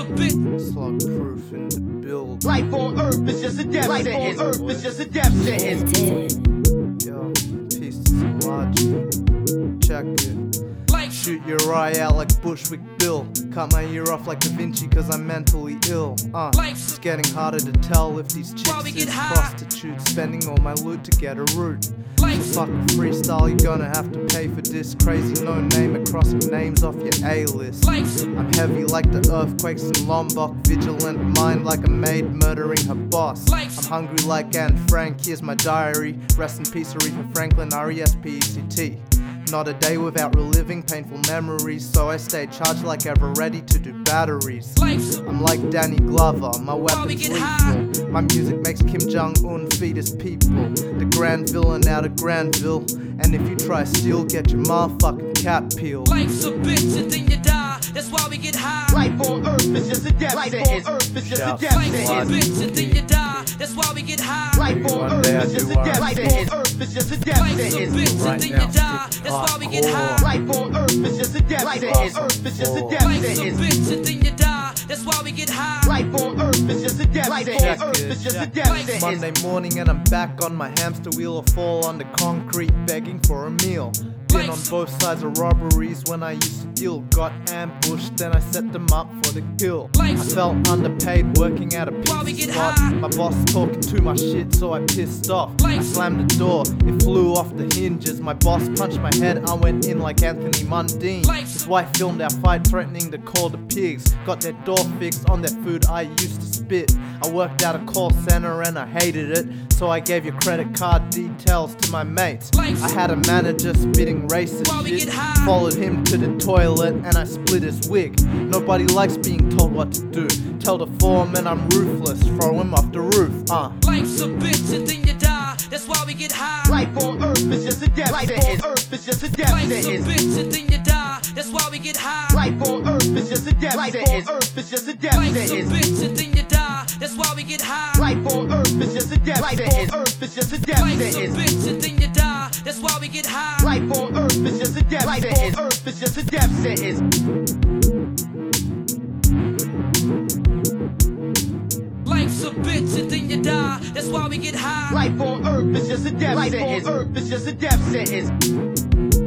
a bitch. Slug proof in the build. Life on earth is just a death Life sentence. on earth is just a death sentence. Shoot your eye out like Bushwick Bill. Cut my ear off like Da Vinci cause I'm mentally ill. Uh, it's getting harder to tell if these chicks is prostitutes. Spending all my loot to get a root. So fuck a freestyle, you're gonna have to pay for this crazy no name across names off your A list. I'm heavy like the earthquakes in Lombok, vigilant mind like a maid murdering her boss. I'm hungry like Anne Frank, here's my diary. Rest in peace, Aretha Franklin, R E S P E C T. Not a day without reliving painful memories, so I stay charged like ever ready to do batteries. I'm like Danny Glover, my weapon's lethal. My music makes Kim Jong Un feed his people. The grand villain out of Granville. And if you try steal, get your motherfucking cap peeled. Life's a bitch and then you die. That's why we get high. Life on earth is just a death Life on earth is just a death Life's a bitch and then you die. That's why we get high. Life on earth is just a death Life on earth is just a death Life's a bitch and then you die. That's why we get high. Life on earth is just a death Life on earth is just a death Life's a bitch and then you die. That's why we get high. Life on earth is just a death Life on earth is just a death Monday morning and I'm back on my hamster wheel or fall on the concrete begging for a meal. Been on both sides of robberies when I used to deal. Got ambushed, then I set them up for the kill. I felt underpaid working at a pizza spot. My boss talking too much shit, so I pissed off. I slammed the door, it flew off the hinges. My boss punched my head, I went in like Anthony Mundine. His wife filmed our fight, threatening to call the pigs. Got their door fixed on their food I used to spit. I worked at a call center and I hated it, so I gave your credit card details to my mates. I had a manager spitting racist shit. Followed him to the toilet and I split his wig. Nobody likes being told what to do. Tell the foreman I'm ruthless, throw him off the roof. Uh. Life's a bitch and then you die. That's why we get high. Life on earth is just a death Life on earth is just a death Life's a bitch and then you die. That's why we get high. Life on earth is just a death Life on earth is just a death Life's a bitch and then you die. That's why we get high. Life on earth is just a death Life on earth is just a death Life's a bitch and then you die. That's why we get high. Life on earth is just a death Life on earth is just a death sentence. Life's a bitch and then you die. That's why we get high. Life on earth is just a death sentence. Life on earth is just a death sentence.